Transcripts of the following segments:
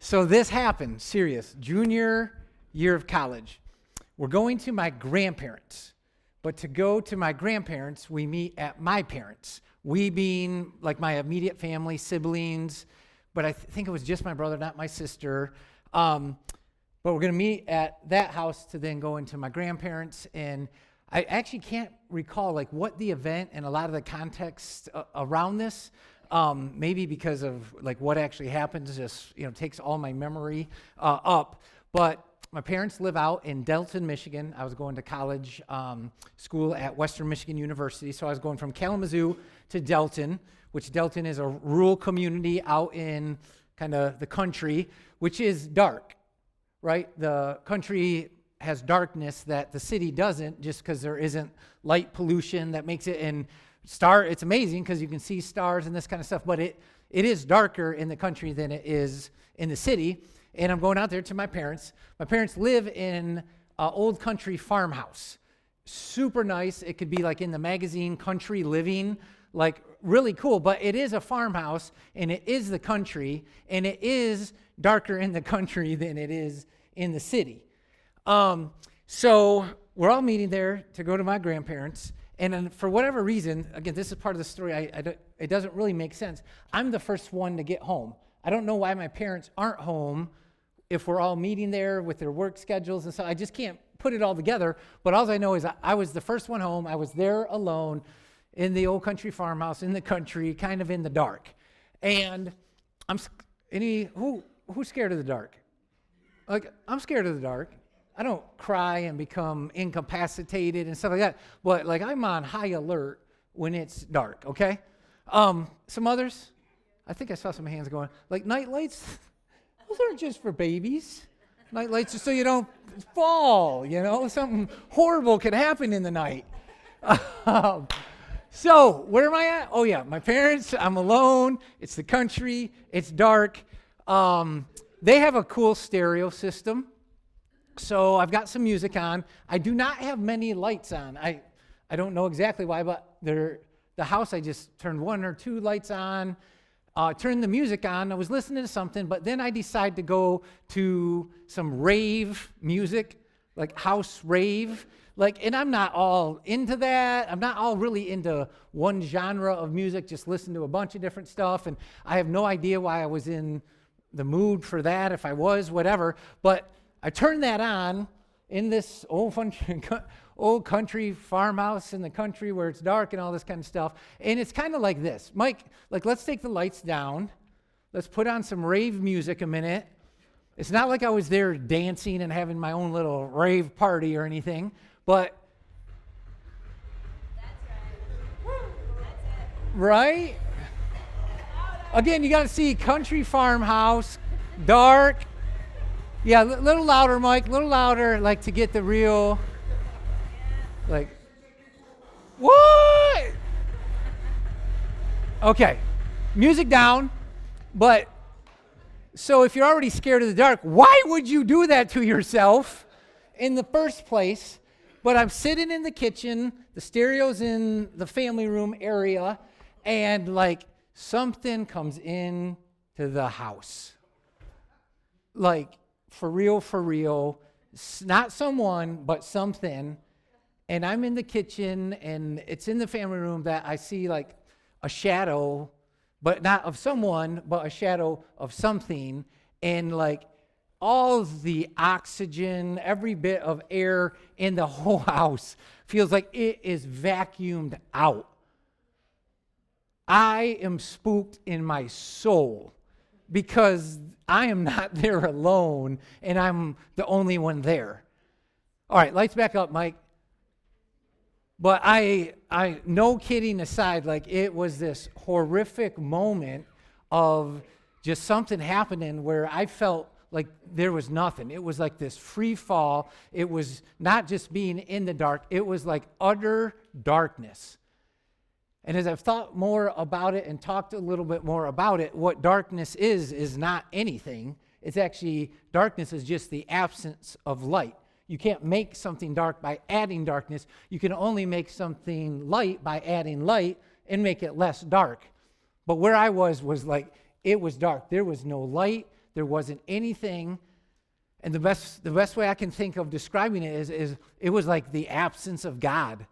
So this happened, serious, junior year of college. We're going to my grandparents. But to go to my grandparents, we meet at my parents. We being like my immediate family, siblings, but I th- think it was just my brother, not my sister. Um, but we're going to meet at that house to then go into my grandparents. And I actually can't recall like what the event and a lot of the context uh, around this. Um, maybe because of like what actually happens, just you know takes all my memory uh, up. But my parents live out in Delton, Michigan. I was going to college um, school at Western Michigan University, so I was going from Kalamazoo to Delton, which Delton is a rural community out in kind of the country, which is dark, right? The country has darkness that the city doesn't just because there isn't light pollution that makes it and star it's amazing because you can see stars and this kind of stuff but it it is darker in the country than it is in the city. And i'm going out there to my parents. My parents live in an old country farmhouse. Super nice. It could be like in the magazine country living like really cool but it is a farmhouse and it is the country and it is darker in the country than it is in the city. Um, so we're all meeting there to go to my grandparents. And for whatever reason, again, this is part of the story, I, I it doesn't really make sense. I'm the first one to get home. I don't know why my parents aren't home if we're all meeting there with their work schedules and so I just can't put it all together. But all I know is I, I was the first one home. I was there alone in the old country farmhouse in the country, kind of in the dark. And I'm any who who's scared of the dark? Like I'm scared of the dark. I don't cry and become incapacitated and stuff like that, but like I'm on high alert when it's dark, okay? Um, some others, I think I saw some hands going, like night lights, those aren't just for babies. Night lights are so you don't fall, you know, something horrible could happen in the night. Um, so, where am I at? Oh, yeah, my parents, I'm alone. It's the country, it's dark. Um, they have a cool stereo system. So I've got some music on. I do not have many lights on. I, I don't know exactly why, but the house, I just turned one or two lights on, uh, turned the music on. I was listening to something, but then I decided to go to some rave music, like house rave. Like, and I'm not all into that. I'm not all really into one genre of music, just listen to a bunch of different stuff. And I have no idea why I was in the mood for that, if I was, whatever. But I turned that on in this old, fun, old country farmhouse in the country where it's dark and all this kind of stuff. And it's kind of like this Mike, like, let's take the lights down. Let's put on some rave music a minute. It's not like I was there dancing and having my own little rave party or anything, but. Right? Again, you got to see country farmhouse, dark, yeah, a little louder, Mike. A little louder, like to get the real. Like, what? Okay, music down, but so if you're already scared of the dark, why would you do that to yourself in the first place? But I'm sitting in the kitchen, the stereo's in the family room area, and like something comes in to the house. Like for real, for real, not someone, but something. And I'm in the kitchen, and it's in the family room that I see like a shadow, but not of someone, but a shadow of something. And like all the oxygen, every bit of air in the whole house feels like it is vacuumed out. I am spooked in my soul because I am not there alone and I'm the only one there. All right, lights back up, Mike. But I, I, no kidding aside, like it was this horrific moment of just something happening where I felt like there was nothing. It was like this free fall. It was not just being in the dark, it was like utter darkness. And as I've thought more about it and talked a little bit more about it, what darkness is, is not anything. It's actually, darkness is just the absence of light. You can't make something dark by adding darkness. You can only make something light by adding light and make it less dark. But where I was was like, it was dark. There was no light, There wasn't anything. And the best, the best way I can think of describing it is, is it was like the absence of God.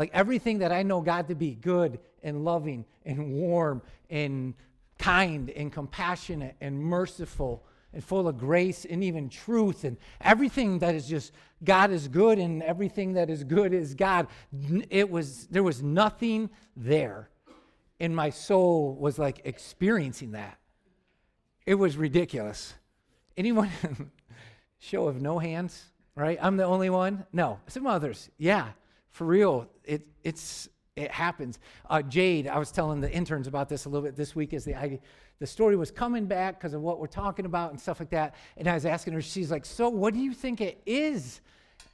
Like everything that I know God to be good and loving and warm and kind and compassionate and merciful and full of grace and even truth and everything that is just God is good and everything that is good is God. It was there was nothing there. And my soul was like experiencing that. It was ridiculous. Anyone show of no hands, right? I'm the only one? No. Some others. Yeah. For real. It it's it happens. Uh, Jade, I was telling the interns about this a little bit this week as the I, the story was coming back because of what we're talking about and stuff like that. And I was asking her, she's like, "So, what do you think it is?"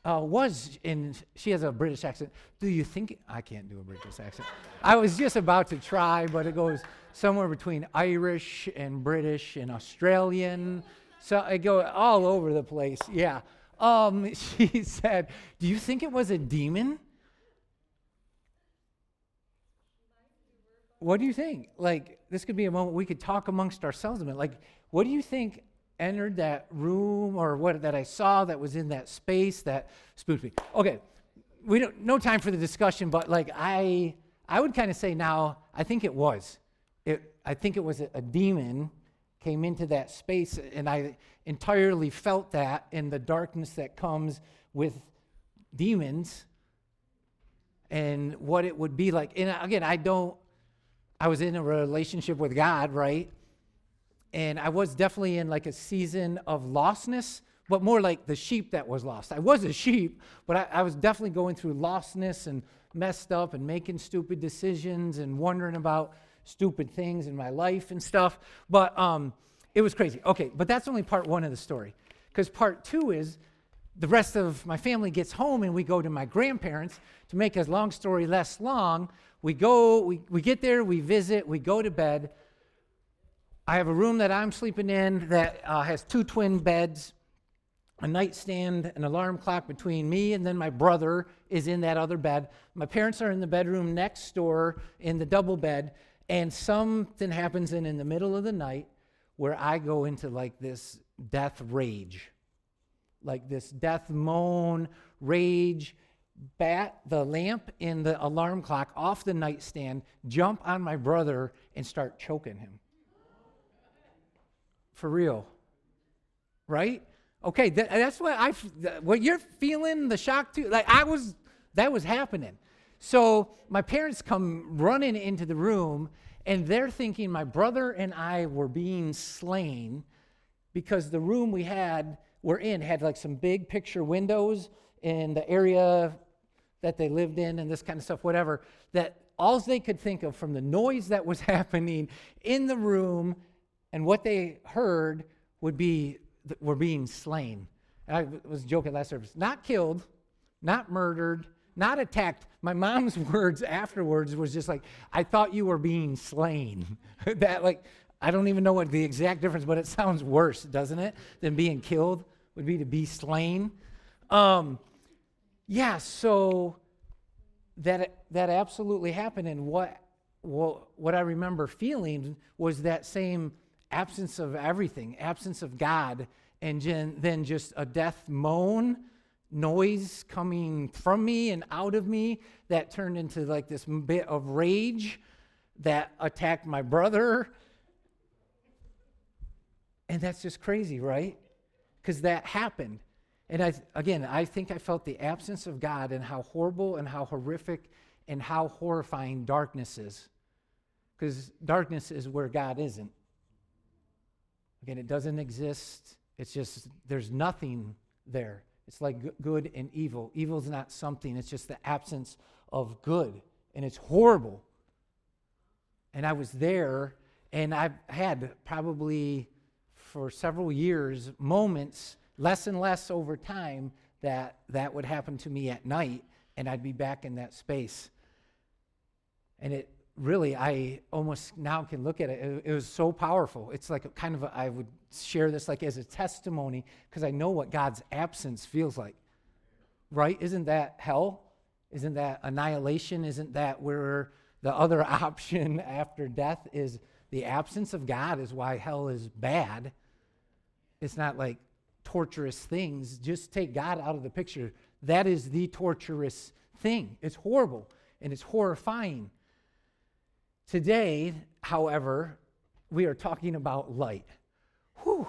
Uh, was and she has a British accent. Do you think I can't do a British accent? I was just about to try, but it goes somewhere between Irish and British and Australian. So I go all over the place. Yeah. Um, she said, "Do you think it was a demon?" what do you think? Like, this could be a moment we could talk amongst ourselves a minute. Like, what do you think entered that room or what that I saw that was in that space that spooked me? Okay, we don't no time for the discussion, but like I I would kind of say now I think it was. It I think it was a, a demon came into that space and I entirely felt that in the darkness that comes with demons and what it would be like. And again, I don't I was in a relationship with God, right? And I was definitely in like a season of lostness, but more like the sheep that was lost. I was a sheep, but I, I was definitely going through lostness and messed up and making stupid decisions and wondering about stupid things in my life and stuff. But um, it was crazy. Okay, but that's only part one of the story. Because part two is the rest of my family gets home and we go to my grandparents. To make a long story less long, we go, we, we get there, we visit, we go to bed. I have a room that I'm sleeping in that uh, has two twin beds, a nightstand, an alarm clock between me, and then my brother is in that other bed. My parents are in the bedroom next door in the double bed, and something happens in, in the middle of the night where I go into like this death rage, like this death moan, rage, bat the lamp in the alarm clock off the nightstand, jump on my brother, and start choking him. For real. Right? Okay, that, that's what I what you're feeling the shock too. Like I was that was happening. So my parents come running into the room and they're thinking my brother and I were being slain because the room we had we're in had like some big picture windows in the area that they lived in and this kind of stuff, whatever, that all they could think of from the noise that was happening in the room and what they heard would be were being slain. And I was joking last service. Not killed, not murdered, not attacked. My mom's words afterwards was just like, I thought you were being slain. that like I don't even know what the exact difference, but it sounds worse, doesn't it? Than being killed would be to be slain. Um, yeah, so that that absolutely happened, and what what, what I remember feeling was that same absence of everything, absence of God, and then just a death moan, noise coming from me and out of me that turned into like this bit of rage that attacked my brother. And that's just crazy, right? Because that happened. And I, again, I think I felt the absence of God and how horrible and how horrific and how horrifying darkness is. Because darkness is where God isn't. Again, it doesn't exist. It's just, there's nothing there. It's like good and evil. Evil is not something, it's just the absence of good. And it's horrible. And I was there, and I've had probably for several years moments less and less over time that that would happen to me at night and I'd be back in that space. And it really, I almost now can look at it. It, it was so powerful. It's like kind of, a, I would share this like as a testimony because I know what God's absence feels like. Right? Isn't that hell? Isn't that annihilation? Isn't that where the other option after death is the absence of God is why hell is bad? it's not like torturous things. Just take God out of the picture. That is the torturous thing. It's horrible and it's horrifying. Today, however, we are talking about light. Whew.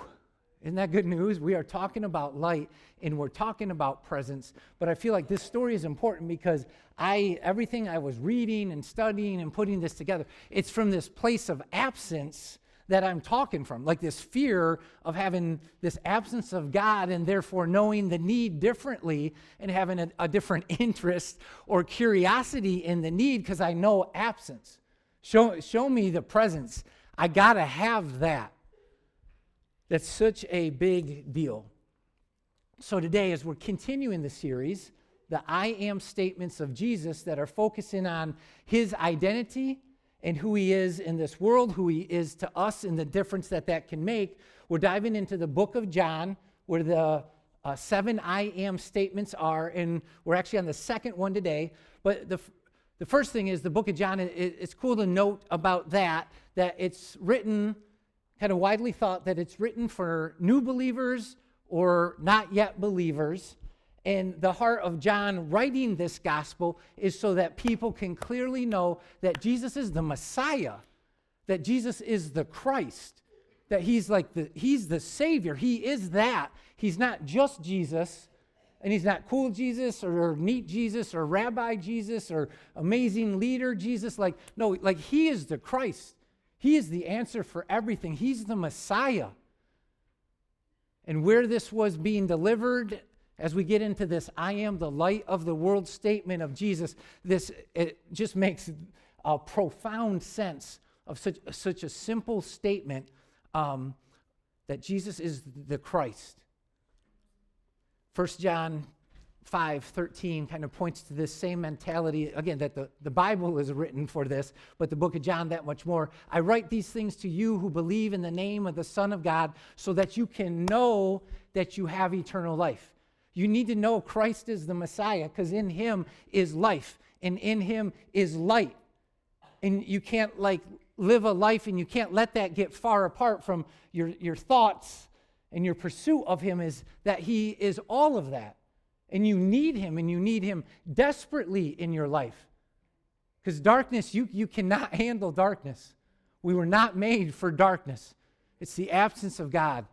Isn't that good news? We are talking about light and we're talking about presence. But I feel like this story is important because I everything I was reading and studying and putting this together, it's from this place of absence that I'm talking from, like this fear of having this absence of God and therefore knowing the need differently and having a, a different interest or curiosity in the need because I know absence. Show, show me the presence. I got to have that. That's such a big deal. So, today, as we're continuing the series, the I am statements of Jesus that are focusing on his identity and who he is in this world, who he is to us, and the difference that that can make, we're diving into the book of John, where the uh, seven I am statements are, and we're actually on the second one today. But the, the first thing is the book of John, it's cool to note about that, that it's written kind of widely thought that it's written for new believers or not yet believers. And the heart of John writing this gospel is so that people can clearly know that Jesus is the Messiah, that Jesus is the Christ, that he's like the he's the savior. He is that. He's not just Jesus, and he's not cool Jesus or neat Jesus or rabbi Jesus or amazing leader Jesus like no, like he is the Christ. He is the answer for everything. He's the Messiah. And where this was being delivered, as we get into this, I am the light of the world statement of Jesus, this it just makes a profound sense of such, such a simple statement um, that Jesus is the Christ. First John 5 13 kind of points to this same mentality again that the, the bible is written for this but the book of john that much more. I write these things to you who believe in the name of the son of god so that you can know that you have eternal life. You need to know christ is the messiah because in him is life and in him is light. And you can't like live a life and you can't let that get far apart from your, your thoughts and your pursuit of him is that he is all of that and you need him, and you need him desperately in your life. Because darkness, you, you cannot handle darkness. We were not made for darkness, it's the absence of God.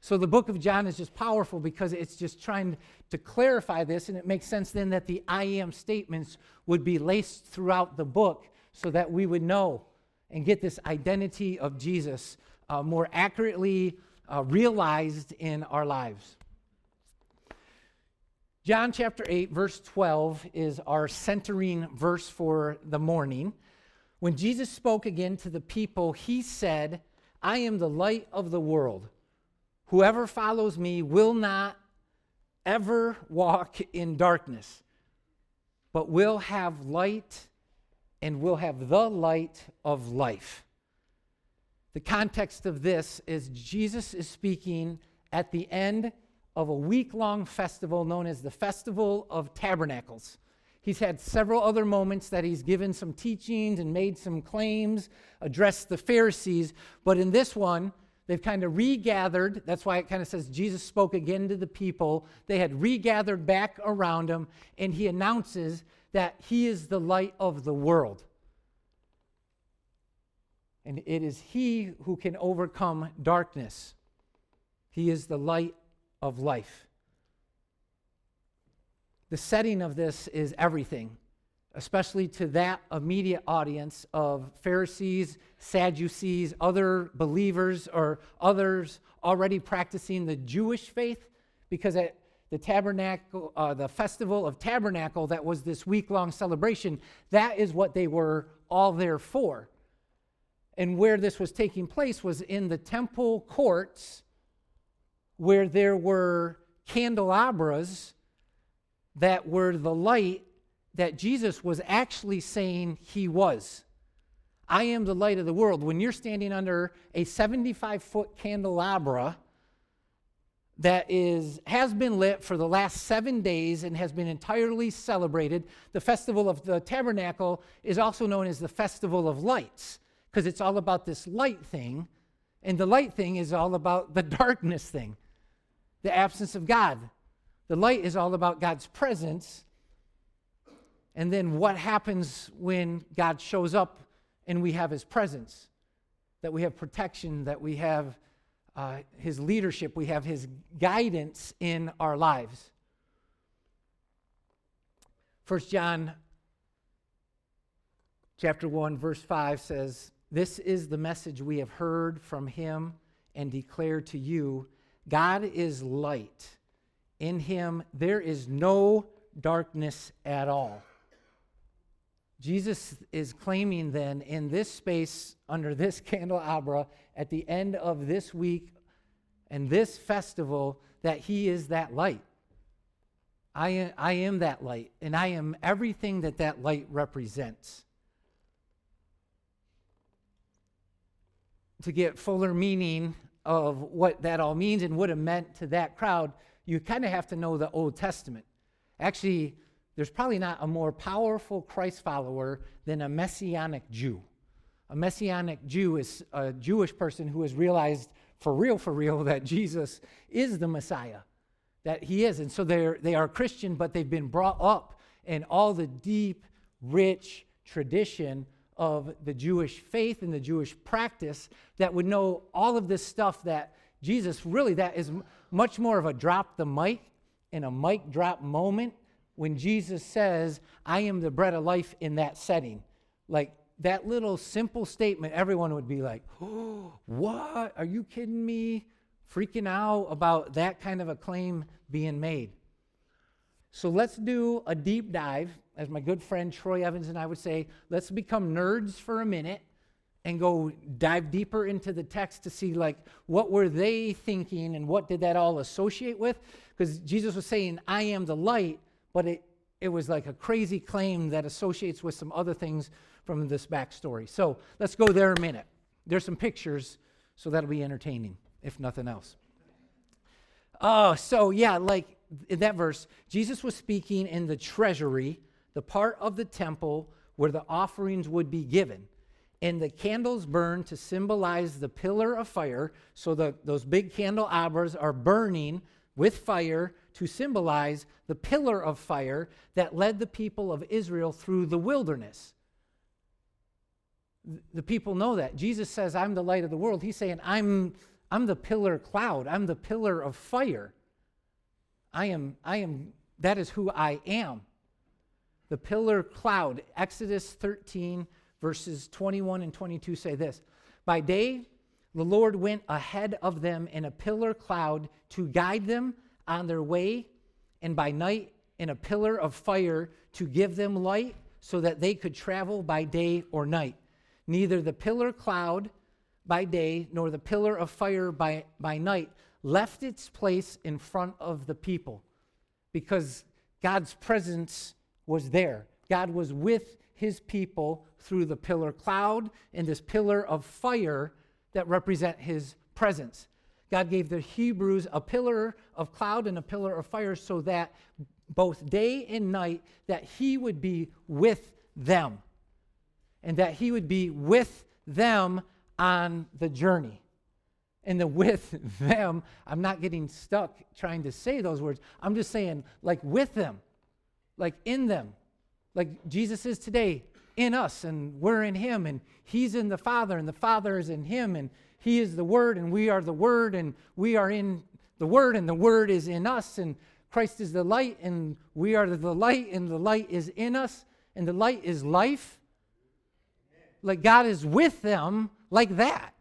So the book of John is just powerful because it's just trying to clarify this, and it makes sense then that the I am statements would be laced throughout the book so that we would know and get this identity of Jesus uh, more accurately uh, realized in our lives. John chapter 8, verse 12 is our centering verse for the morning. When Jesus spoke again to the people, he said, I am the light of the world. Whoever follows me will not ever walk in darkness, but will have light and will have the light of life. The context of this is Jesus is speaking at the end of a week long festival known as the Festival of Tabernacles. He's had several other moments that he's given some teachings and made some claims, addressed the Pharisees, but in this one, they've kind of regathered. That's why it kind of says Jesus spoke again to the people. They had regathered back around him, and he announces that he is the light of the world. And it is he who can overcome darkness. He is the light of life. The setting of this is everything, especially to that immediate audience of Pharisees, Sadducees, other believers, or others already practicing the Jewish faith, because at the tabernacle, uh, the festival of tabernacle, that was this week long celebration, that is what they were all there for. And where this was taking place was in the temple courts where there were candelabras that were the light that Jesus was actually saying he was. I am the light of the world. When you're standing under a 75 foot candelabra that is, has been lit for the last seven days and has been entirely celebrated, the festival of the tabernacle is also known as the festival of lights because it's all about this light thing And the light thing is all about the darkness thing, the absence of God. The light is all about God's presence. And then what happens when God shows up and we have his presence? That we have protection, that we have uh, his leadership, we have his guidance in our lives. First John chapter 1 verse 5 says, "This is the message we have heard from him and declare to you, God is light. In him there is no darkness at all." Jesus is claiming then in this space under this candelabra at the end of this week and this festival that he is that light. I am, I am that light, and I am everything that that light represents. To get fuller meaning of what that all means and what it meant to that crowd, you kind of have to know the Old Testament. Actually, there's probably not a more powerful Christ follower than a Messianic Jew. A Messianic Jew is a Jewish person who has realized for real, for real, that Jesus is the Messiah, that he is. And so they're, they are Christian, but they've been brought up in all the deep, rich tradition of the Jewish faith and the Jewish practice that would know all of this stuff that Jesus really, that is much more of a drop the mic in a mic drop moment when Jesus says, I am the bread of life in that setting. Like that little simple statement, everyone would be like, oh, What? Are you kidding me? Freaking out about that kind of a claim being made. So let's do a deep dive. As my good friend Troy Evans and I would say, let's become nerds for a minute and go dive deeper into the text to see like what were they thinking and what did that all associate with because jesus was saying i am the light but it, it was like a crazy claim that associates with some other things from this backstory. So let's go there a minute. There's some pictures, so that'll be entertaining, if nothing else. Oh, so yeah, like in that verse, Jesus was speaking in the treasury, the part of the temple where the offerings would be given. And the candles burn to symbolize the pillar of fire. So the, those big candelabras are burning with fire to symbolize the pillar of fire that led the people of Israel through the wilderness the people know that. Jesus says, I'm the light of the world. He's saying, I'm, I'm the pillar cloud. I'm the pillar of fire. I am, I am, that is who I am. The pillar cloud. Exodus 13, verses 21 and 22 say this By day, the Lord went ahead of them in a pillar cloud to guide them on their way, and by night, in a pillar of fire to give them light so that they could travel by day or night. Neither the pillar cloud by day nor the pillar of fire by, by night left its place in front of the people because God's presence was there. God was with his people through the pillar cloud and this pillar of fire that represent his presence. God gave the Hebrews a pillar of cloud and a pillar of fire so that both day and night that he would be with them and that he would be with them on the journey. And the with them, I'm not getting stuck trying to say those words. I'm just saying, like, with them, like, in them. Like Jesus is today in us, and we're in him, and he's in the Father, and the Father is in him, and he is the Word, and we are the Word, and we are in the Word, and the Word is in us, and Christ is the light, and we are the light, and the light is in us, and the light is life like God is with them like that.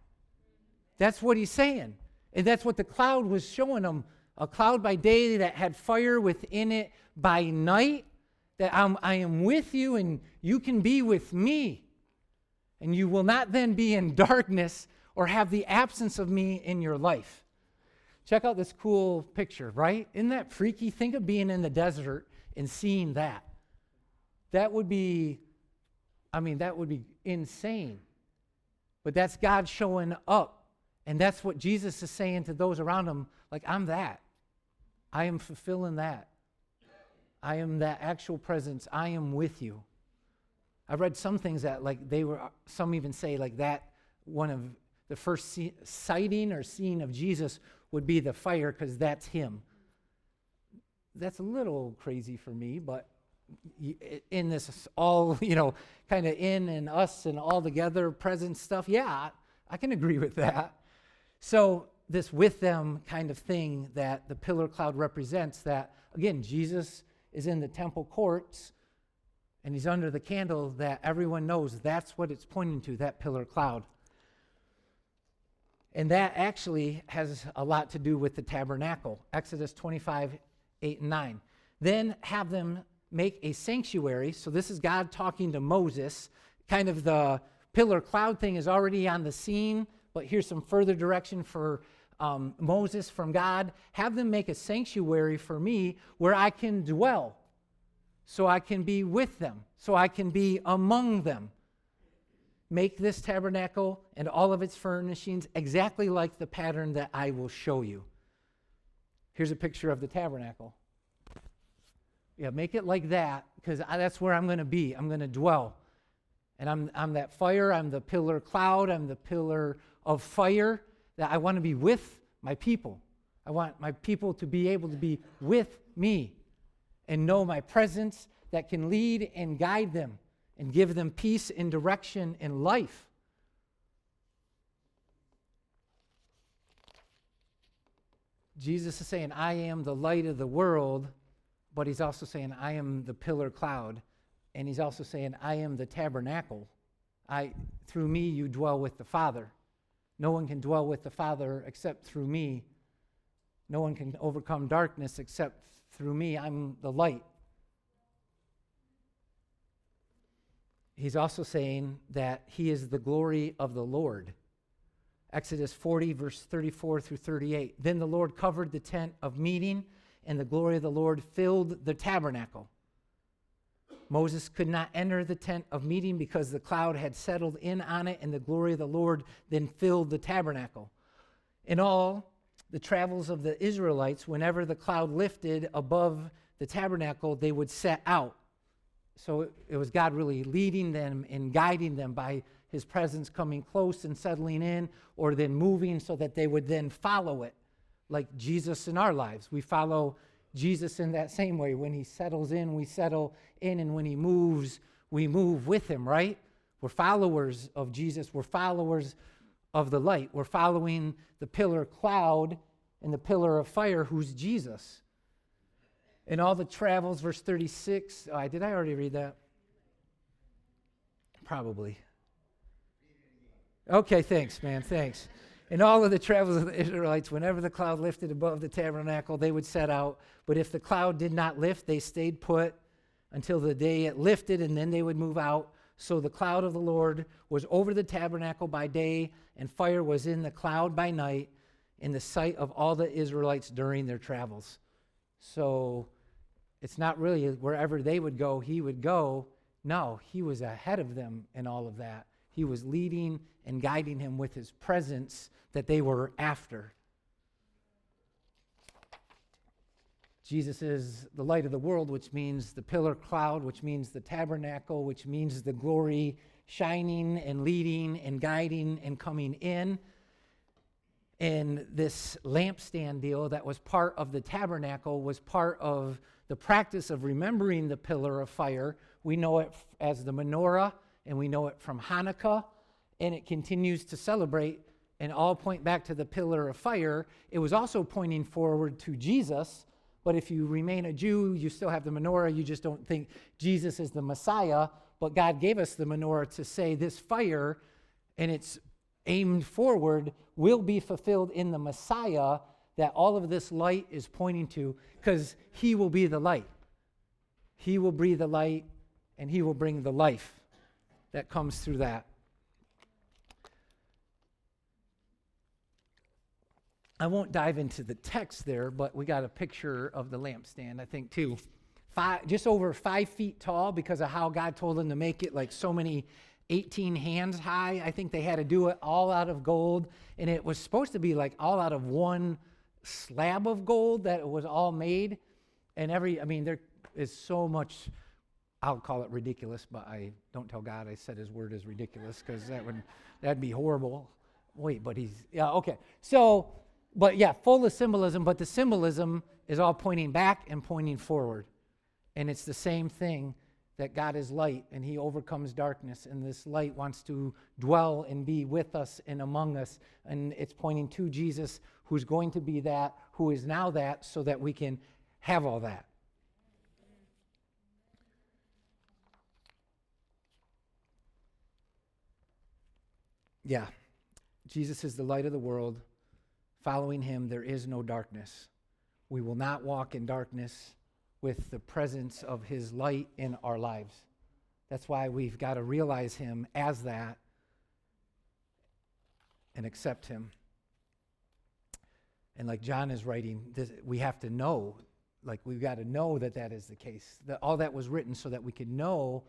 That's what he's saying. And that's what the cloud was showing them a cloud by day that had fire within it by night, that I'm, I am with you and you can be with me. And you will not then be in darkness or have the absence of me in your life. Check out this cool picture, right? Isn't that freaky? Think of being in the desert and seeing that. That would be I mean, that would be insane. But that's God showing up. And that's what Jesus is saying to those around him like, I'm that. I am fulfilling that. I am that actual presence. I am with you. I read some things that, like, they were, some even say, like, that one of the first see- sighting or seeing of Jesus would be the fire because that's him. That's a little crazy for me, but in this all, you know, kind of in and us and all together present stuff, yeah, I can agree with that. So, this with them kind of thing that the pillar cloud represents, that again, Jesus is in the temple courts and he's under the candle that everyone knows that's what it's pointing to, that pillar cloud. And that actually has a lot to do with the tabernacle. Exodus 25, 8 and 9. Then have them make a sanctuary. So this is God talking to Moses. Kind of the pillar cloud thing is already on the scene, but here's some further direction for um, Moses from God. Have them make a sanctuary for me where I can dwell, so I can be with them, so I can be among them. Make this tabernacle and all of its furnishings exactly like the pattern that I will show you. Here's a picture of the tabernacle. Yeah, make it like that because that's where I'm going to be. I'm going to dwell. And I'm, I'm that fire, I'm the pillar cloud, I'm the pillar of fire that I want to be with my people. I want my people to be able to be with me and know my presence that can lead and guide them and give them peace and direction and life. Jesus is saying, I am the light of the world, but he's also saying, I am the pillar cloud. And he's also saying, I am the tabernacle. I, through me, you dwell with the Father. No one can dwell with the Father except through me. No one can overcome darkness except through me. I'm the light. he's also saying that he is the glory of the Lord. Exodus 40, verse 34 through 38. Then the Lord covered the tent of meeting, and the glory of the Lord filled the tabernacle. Moses could not enter the tent of meeting because the cloud had settled in on it, and the glory of the Lord then filled the tabernacle. In all, the travels of the Israelites, whenever the cloud lifted above the tabernacle, they would set out so it was God really leading them and guiding them by his presence coming close and settling in, or then moving so that they would then follow it, like Jesus in our lives. We follow Jesus in that same way. When he settles in, we settle in, and when he moves, we move with him, right? We're followers of Jesus. We're followers of the light. We're following the pillar cloud and the pillar of fire, who's Jesus in all the travels, verse 36. Oh, did I already read that? Probably. Okay, thanks, man. Thanks. In all of the travels of the Israelites, whenever the cloud lifted above the tabernacle, they would set out. But if the cloud did not lift, they stayed put until the day it lifted, and then they would move out. So the cloud of the Lord was over the tabernacle by day, and fire was in the cloud by night, in the sight of all the Israelites during their travels. So it's not really wherever they would go, he would go. No, he was ahead of them in all of that. He was leading and guiding him with his presence that they were after. Jesus is the light of the world, which means the pillar cloud, which means the tabernacle, which means the glory shining and leading and guiding and coming in. And this lampstand deal that was part of the tabernacle was part of the practice of remembering the pillar of fire. We know it as the menorah, and we know it from Hanukkah, and it continues to celebrate and all point back to the pillar of fire. It was also pointing forward to Jesus, but if you remain a Jew, you still have the menorah. You just don't think Jesus is the Messiah, but God gave us the menorah to say this fire, and it's aimed forward, will be fulfilled in the Messiah that all of this light is pointing to because he will be the light. He will breathe the light and he will bring the life that comes through that. I won't dive into the text there, but we got a picture of the lampstand, I think, too. Five, just over five feet tall because of how God told them to make it like so many 18 hands high. I think they had to do it all out of gold, and it was supposed to be like all out of one slab of gold that it was all made. And every, I mean, there is so much, I'll call it ridiculous, but I don't tell God I said his word is ridiculous because that would, that'd be horrible. wait, but he's, yeah, okay. So, but yeah, full of symbolism, but the symbolism is all pointing back and pointing forward. And it's the same thing that God is light and he overcomes darkness, and this light wants to dwell and be with us and among us. And it's pointing to Jesus, who's going to be that, who is now that, so that we can have all that. Yeah, Jesus is the light of the world. Following him, there is no darkness. We will not walk in darkness with the presence of his light in our lives. That's why we've got to realize him as that and accept him. And like John is writing, this, we have to know, like we've got to know that that is the case. That all that was written so that we could know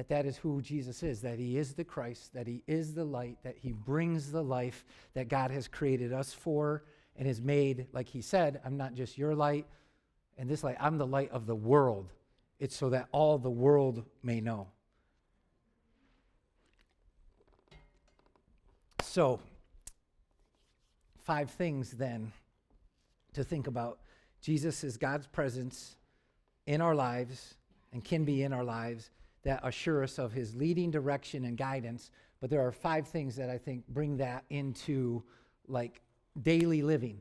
that that is who Jesus is, that he is the Christ, that he is the light, that he brings the life that God has created us for and has made, like he said, I'm not just your light and this light, I'm the light of the world. It's so that all the world may know. So, five things then to think about. Jesus is God's presence in our lives and can be in our lives that assure us of his leading direction and guidance. But there are five things that I think bring that into like daily living.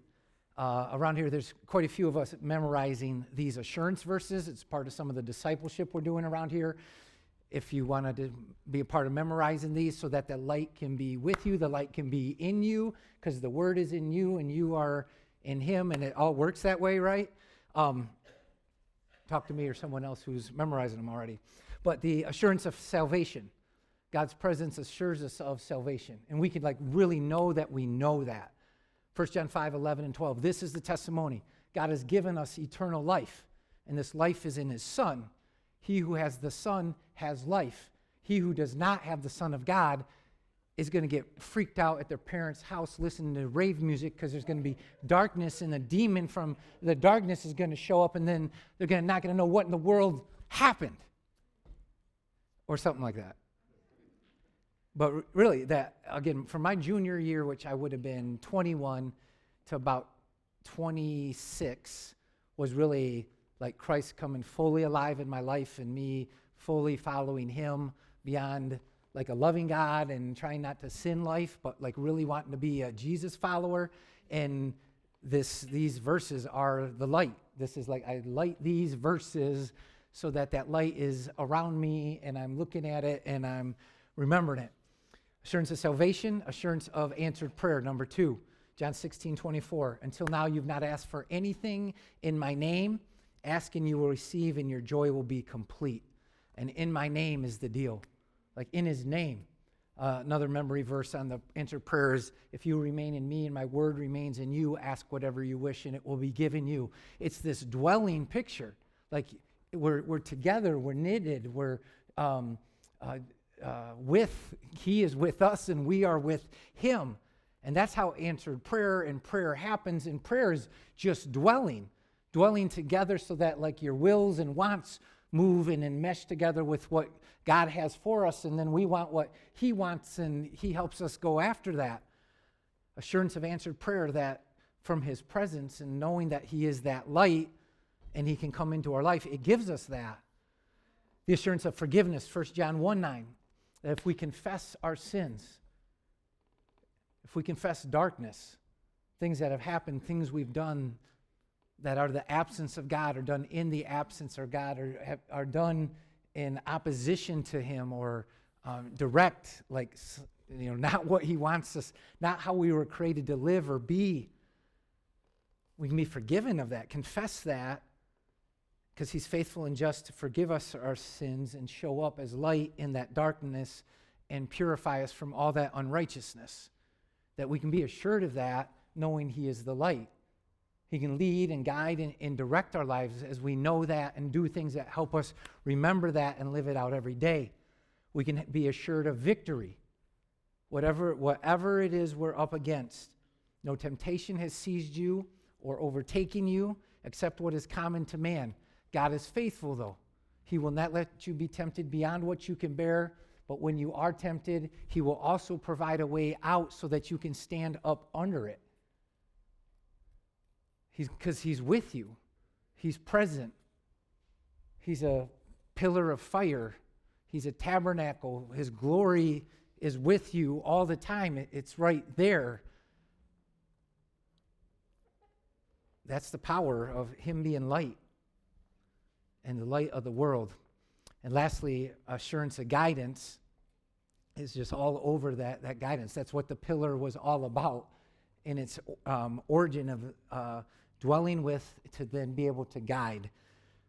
Uh, around here, there's quite a few of us memorizing these assurance verses. It's part of some of the discipleship we're doing around here. If you wanted to be a part of memorizing these so that the light can be with you, the light can be in you, because the word is in you and you are in him, and it all works that way, right? Um, talk to me or someone else who's memorizing them already but the assurance of salvation. God's presence assures us of salvation. And we can like really know that we know that. 1 John 5, 11 and 12. This is the testimony. God has given us eternal life, and this life is in his Son. He who has the Son has life. He who does not have the Son of God is going to get freaked out at their parents' house listening to rave music because there's going to be darkness, and a demon from the darkness is going to show up, and then they're gonna, not going to know what in the world happened or something like that. But really, that, again, from my junior year, which I would have been 21 to about 26, was really like Christ coming fully alive in my life and me fully following Him beyond like a loving God and trying not to sin life, but like really wanting to be a Jesus follower. And this, these verses are the light. This is like, I light these verses so that that light is around me and I'm looking at it and I'm remembering it. Assurance of salvation, assurance of answered prayer. Number two, John 16, 24. Until now, you've not asked for anything in my name. Ask and you will receive, and your joy will be complete. And in my name is the deal. Like in his name. Uh, another memory verse on the answered prayers if you remain in me and my word remains in you, ask whatever you wish and it will be given you. It's this dwelling picture. Like we're, we're together, we're knitted, we're um, uh, uh, with, He is with us and we are with Him. And that's how answered prayer and prayer happens. And prayer is just dwelling, dwelling together so that like your wills and wants move and mesh together with what God has for us. And then we want what He wants and He helps us go after that. Assurance of answered prayer that from His presence and knowing that He is that light and he can come into our life. It gives us that. The assurance of forgiveness, 1 John 1 9, that if we confess our sins, if we confess darkness, things that have happened, things we've done that are the absence of God, or done in the absence of God, or are done in opposition to Him, or um, direct, like, you know, not what He wants us, not how we were created to live or be. We can be forgiven of that, confess that, because he's faithful and just to forgive us our sins and show up as light in that darkness and purify us from all that unrighteousness. That we can be assured of that, knowing he is the light. He can lead and guide and, and direct our lives as we know that and do things that help us remember that and live it out every day. We can be assured of victory. Whatever, whatever it is we're up against, no temptation has seized you or overtaken you except what is common to man God is faithful, though. He will not let you be tempted beyond what you can bear, But when you are tempted, He will also provide a way out so that you can stand up under it. Because he's, he's with you, He's present. He's a pillar of fire, He's a tabernacle. His glory is with you all the time, it, it's right there. That's the power of Him being light and the light of the world. And lastly, assurance of guidance is just all over that, that guidance. That's what the pillar was all about in its um, origin of uh, dwelling with to then be able to guide.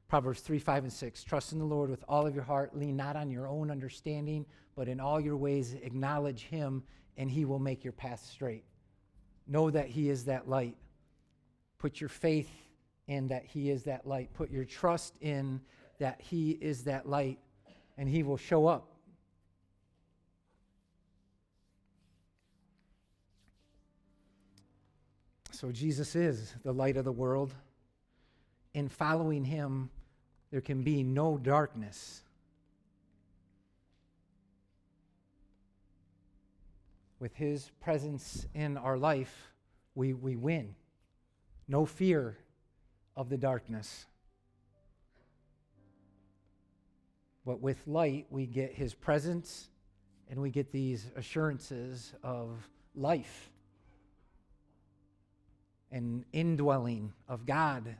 Proverbs 3, 5, and 6. Trust in the Lord with all of your heart. Lean not on your own understanding, but in all your ways acknowledge Him, and He will make your path straight. Know that He is that light. Put your faith in that He is that light. Put your trust in that He is that light, and He will show up. So, Jesus is the light of the world. In following Him, there can be no darkness. With His presence in our life, we, we win no fear of the darkness. But with light, we get his presence and we get these assurances of life and indwelling of God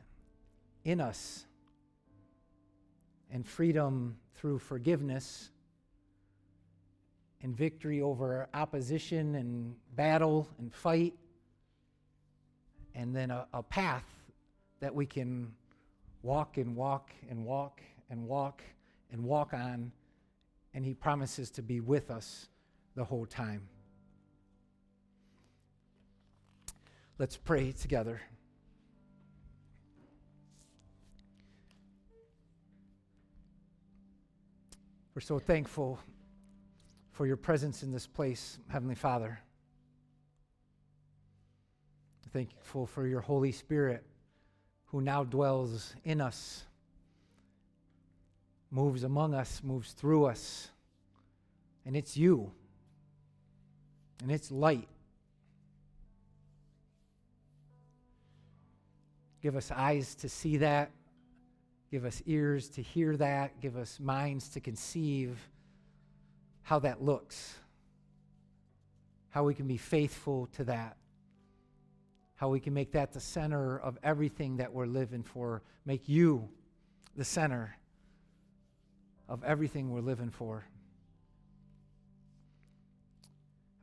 in us and freedom through forgiveness and victory over opposition and battle and fight and then a, a path that we can walk and walk and walk and walk and walk on. And He promises to be with us the whole time. Let's pray together. We're so thankful for your presence in this place, Heavenly Father thankful for your Holy Spirit who now dwells in us, moves among us, moves through us. And it's you, and it's light. Give us eyes to see that. Give us ears to hear that. Give us minds to conceive how that looks, how we can be faithful to that how we can make that the center of everything that we're living for. Make you the center of everything we're living for.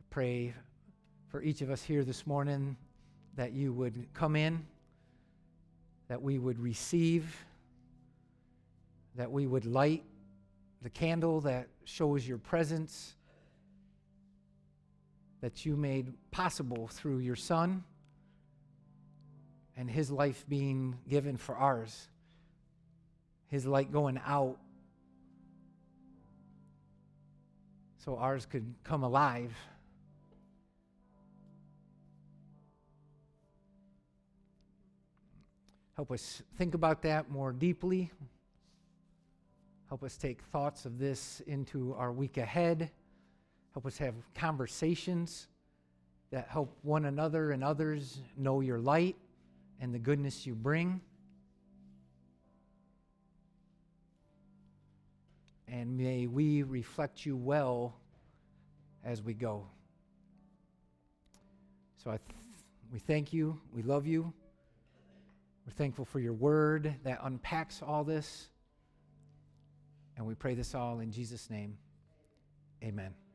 I pray for each of us here this morning that you would come in, that we would receive, that we would light the candle that shows your presence, that you made possible through your Son and his life being given for ours, his light going out so ours could come alive. Help us think about that more deeply. Help us take thoughts of this into our week ahead. Help us have conversations that help one another and others know your light and the goodness you bring. And may we reflect you well as we go. So I th- we thank you. We love you. We're thankful for your word that unpacks all this. And we pray this all in Jesus' name. Amen.